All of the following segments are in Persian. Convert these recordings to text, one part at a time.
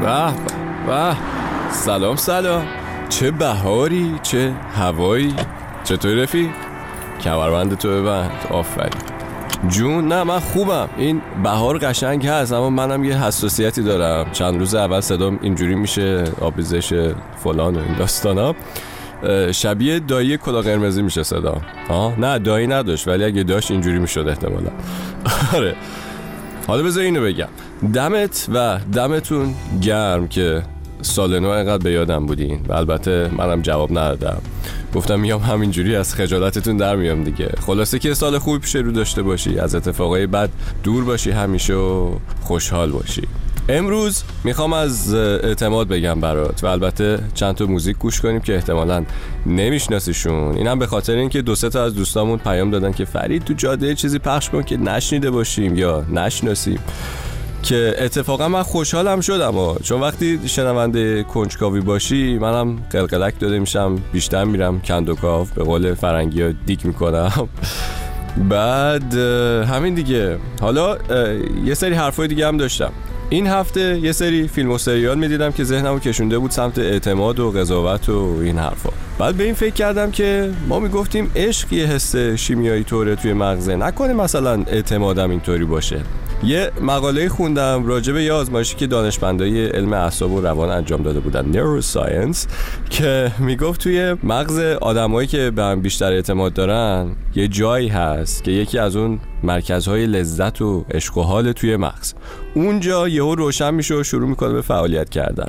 به به. سلام سلام. چه بهاری چه هوایی. چطوری رفی؟ کمربند تو ببند. آفرین. جون نه من خوبم. این بهار قشنگ هست اما منم یه حساسیتی دارم. چند روز اول صدام اینجوری میشه آبیزش فلان و این داستانا. شبیه دایی کلا قرمزی میشه صدا. آه نه دایی نداشت ولی اگه داشت اینجوری می‌شد احتمالا. آره. حالا بذار اینو بگم. دمت و دمتون گرم که سال نو اینقدر به یادم بودین و البته منم جواب ندادم. گفتم میام همینجوری از خجالتتون در میام دیگه. خلاصه که سال خوبی پیش رو داشته باشی از اتفاقای بد دور باشی همیشه و خوشحال باشی. امروز می‌خوام از اعتماد بگم برات و البته چند تا موزیک گوش کنیم که احتمالا نمیشناسیشون. اینم به خاطر اینکه دو سه تا از دوستامون پیام دادن که فرید تو جاده چیزی پخش کن که نشنیده باشیم یا نشناسیم. که اتفاقا من خوشحالم شدم و چون وقتی شنونده کنجکاوی باشی منم قلقلک داده میشم بیشتر میرم کندوکاو به قول فرنگی ها دیک می‌کنم. بعد همین دیگه. حالا یه سری حرفای دیگه هم داشتم. این هفته یه سری فیلم و سریال می‌دیدم که ذهنمو کشونده بود سمت اعتماد و قضاوت و این حرفا. بعد به این فکر کردم که ما می‌گفتیم عشق یه حس شیمیایی طوره توی مغزه. نکنه مثلا اعتمادم اینطوری باشه. یه مقاله خوندم راجع به یه آزمایشی که دانشمندای علم اعصاب و روان انجام داده بودن ساینس که می‌گفت توی مغز آدمایی که به هم بیشتر اعتماد دارن یه جایی هست که یکی از اون مرکزهای لذت و عشق و حال توی مغز. اونجا یهو روشن میشه و شروع می‌کنه به فعالیت کردن.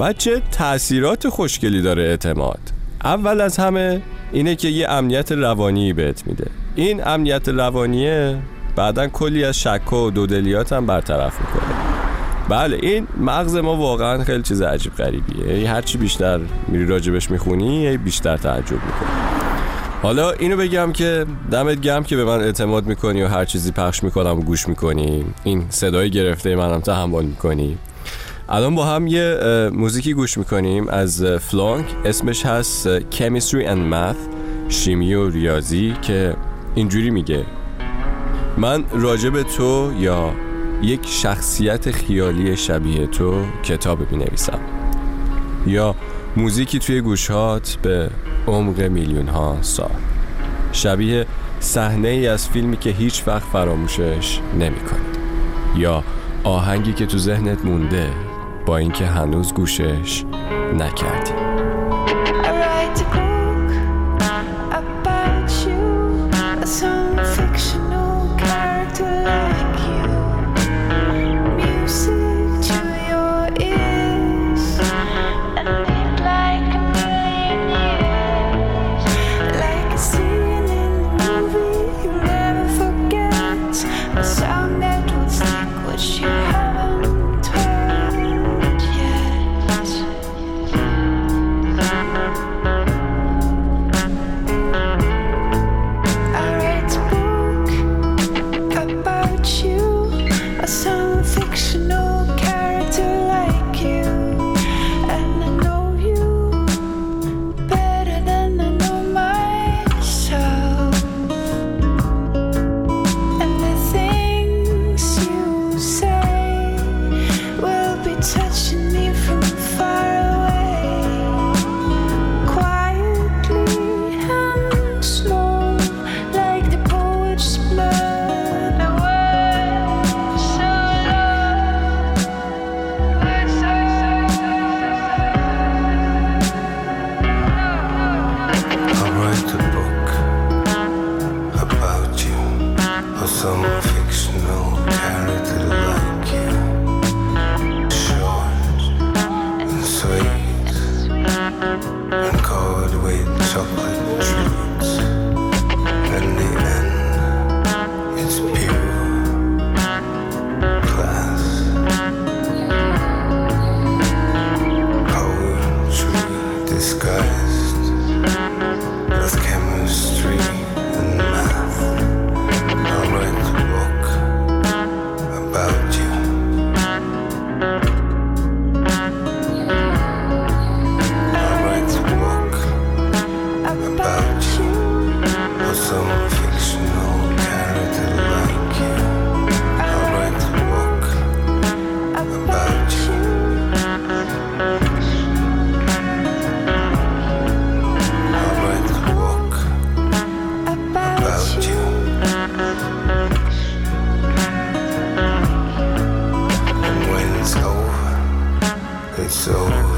بچه تاثیرات خوشگلی داره اعتماد؟ اول از همه اینه که یه امنیت روانی بهت میده. این امنیت روانیه بعدا کلی از شک و دودلیات هم برطرف می‌کنه. بله این مغز ما واقعا خیلی چیز عجیب غریبیه. هرچی بیشتر میری راجبش می‌خونی بیشتر تعجب می‌کنی. حالا اینو بگم که دمت گم که به من اعتماد می‌کنی و هر چیزی پخش می‌کنم و گوش می‌کنی. این صدای گرفته منم تحمل می‌کنی. الان با هم یه موزیکی گوش می‌کنیم از فلانک. اسمش هست Chemistry and Math. شیمی و ریاضی که اینجوری میگه. من راجب تو یا یک شخصیت خیالی شبیه تو کتاب می نویسم یا موزیکی توی گوشهات به عمق میلیون ها سال. شبیه صحنه ای از فیلمی که هیچ وقت فراموشش نمی کنی. یا آهنگی که تو ذهنت مونده. با اینکه هنوز گوشش نکردی It's over.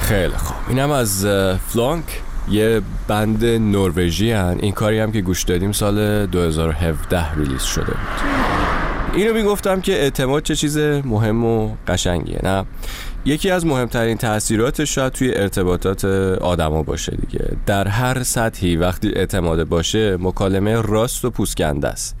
خیلی خوب. اینم از فلانک. یه بند نروژی. این کاری هم که گوش دادیم سال 2017 ریلیز شده بود. اینو می‌گفتم که اعتماد چه چیز مهم و قشنگیه نه؟ یکی از مهمترین تاثیراتش شاید توی ارتباطات آدما باشه دیگه. در هر سطحی وقتی اعتماد باشه مکالمه راست و پوسکنده است.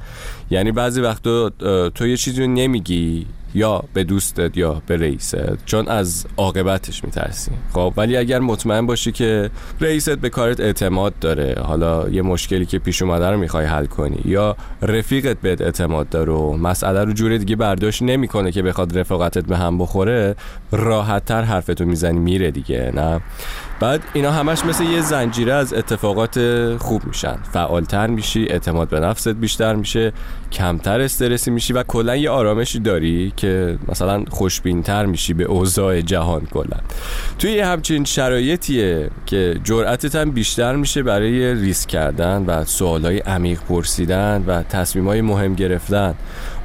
یعنی بعضی وقتا تو یه چیزی رو نمیگی یا به دوستت یا به رئیست چون از عاقبتش میترسی. خب ولی اگر مطمئن باشی که رئیست به کارت اعتماد داره حالا یه مشکلی که پیش اومده رو می‌خوای حل کنی یا رفیقت بهت اعتماد داره و مسئله رو جور دیگه برداشت نمی‌کنه که بخواد رفاقتت به هم بخوره راحتتر حرفتو می‌زنی میره دیگه نه؟ بعد اینا همش مثل یه زنجیره از اتفاقات خوب میشن. فعالتر میشی اعتماد به نفست بیشتر میشه کمتر استرسی میشی و کلا یه آرامشی داری که مثلا خوشبینتر میشی به اوضاع جهان کلا. توی یه همچین شرایطیه که جرأتت هم بیشتر میشه برای ریسک کردن و سوالای عمیق پرسیدن و تصمیمای مهم گرفتن.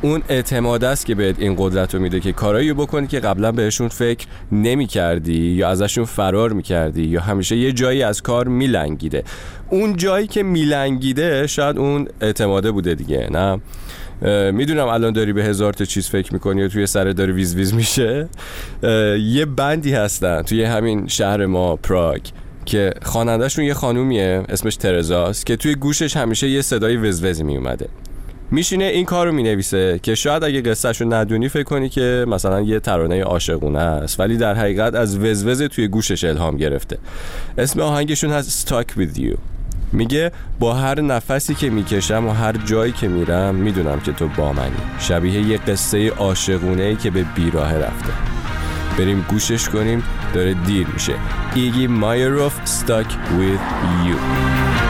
اون اعتماد است که بهت این قدرت رو میده که کارایی رو بکنی که قبلا بهشون فکر نمی کردی یا ازشون فرار می کردی یا همیشه یه جایی از کار میلنگیده. اون جایی که میلنگیده شاید اون اعتماده بوده دیگه نه؟ می‌دونم الان داری به هزار تا چیز فکر می‌کنی و توی سر داری ویز ویز میشه. یه بندی هستن توی همین شهر ما پراگ که خوانندهشون یه خانومیه اسمش ترزاست که توی گوشش همیشه یه صدای وزوزی میومده میشینه این کار رو می‌نویسه که شاید اگه قصهش رو ندونی فکر کنی که مثلا یه ترانه عاشقونه است ولی در حقیقت از وزوز توی گوشش الهام گرفته. اسم آهنگشون هست Stuck With You. میگه با هر نفسی که می‌کشم و هر جایی که میرم می‌دونم که تو با منی. شبیه یه قصه عاشقونه ای که به بیراه رفته. بریم گوشش کنیم داره دیر میشه. ایگی مایروف Stuck With You.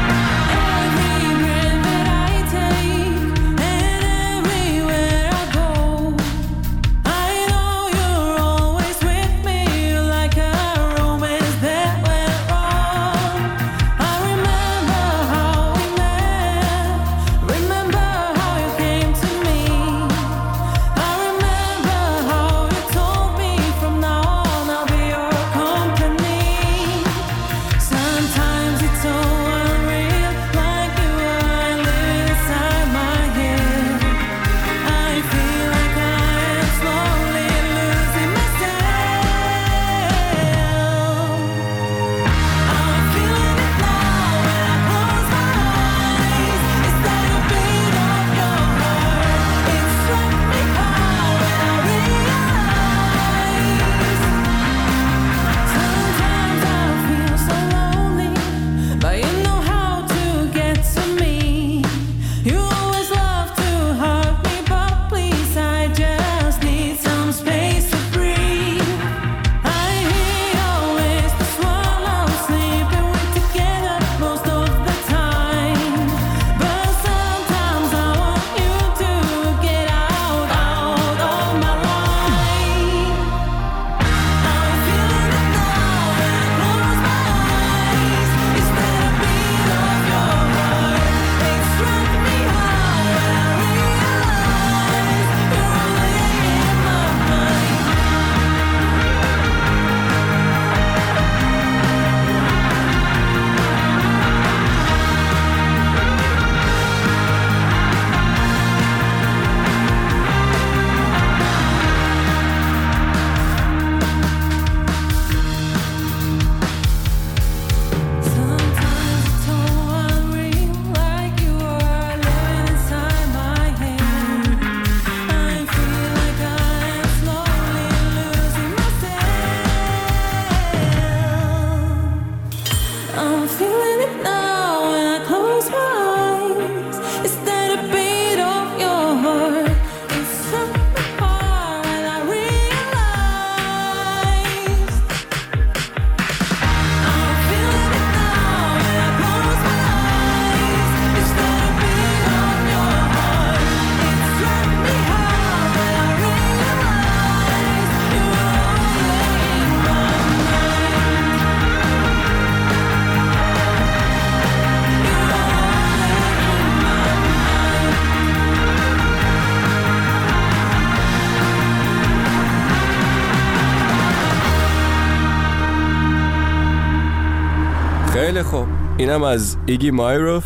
خوب اینم از ایگی مایروف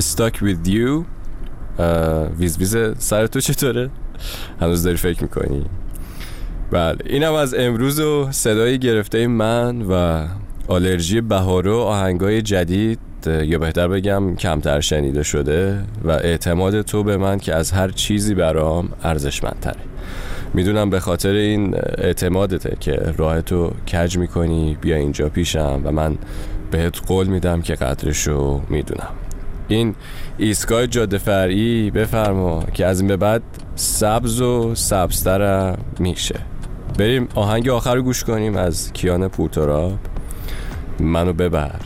Stuck with you ویز ویز سر تو چطوره؟ هنوز داری فکر می‌کنی؟ بله اینم از امروز و صدای گرفته من و آلرژی بهار و آهنگای جدید یا بهتر بگم کمتر شنیده شده و اعتماد تو به من که از هر چیزی برام ارزشمندتره می‌دونم به خاطر این اعتمادته که راه تو کج می‌کنی بیا اینجا پیشم و من بهت قول میدم که قدرشو می‌دونم. این ایستگاه جاده فرعی بفرما که از این به بعد سبز و سبزترم میشه. بریم آهنگ آخر رو گوش کنیم از کیان پورتراب منو ببر.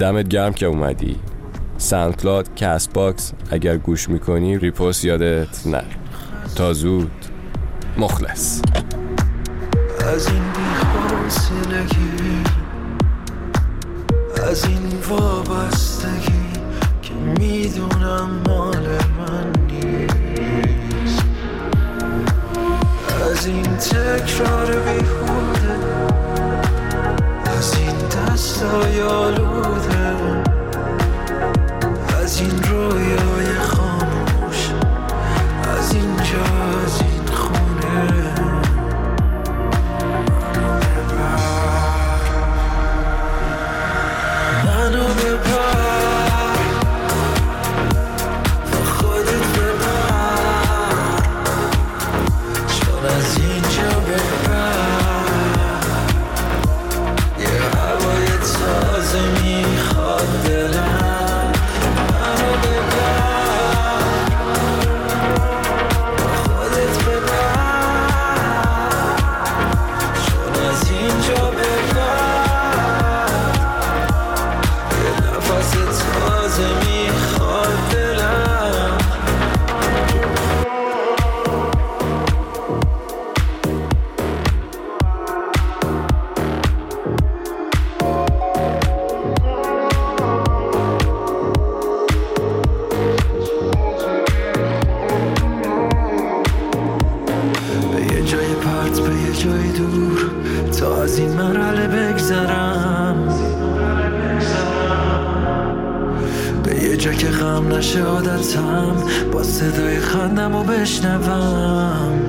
دمت گرم که اومدی. SoundCloud Castbox اگر گوش می‌کنی repost یادت نره تا زود. مخلص. از این از این وابستگی که می‌دونم مال من نیست. از این تکرار بیهوده از این دستای آلوده از این رویای پرت به یه جای دور تا از این مرحله بگذرم. به یه جا که غم نشه عادتم با صدای خندم و بشنوم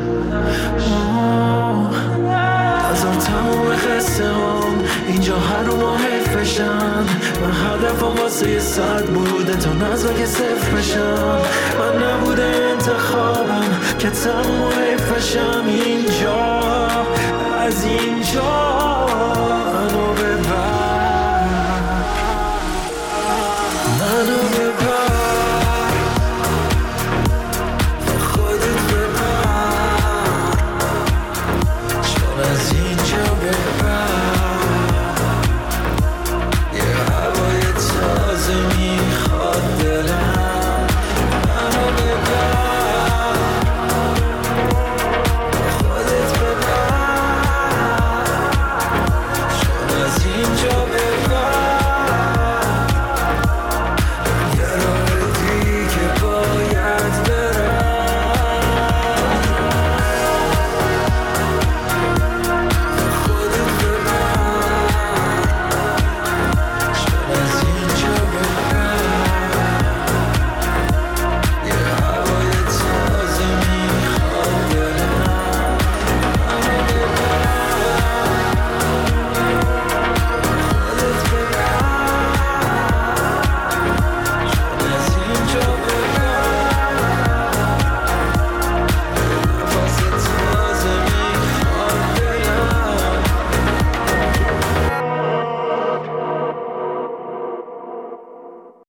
نظر تموم قصه هم اینجا هر ماه بشن من هدفم واسه صد بوده. تا نظر که صفر بشم. من نبوده انتخابم. که تموم حیف بشم اینجا. از اینجا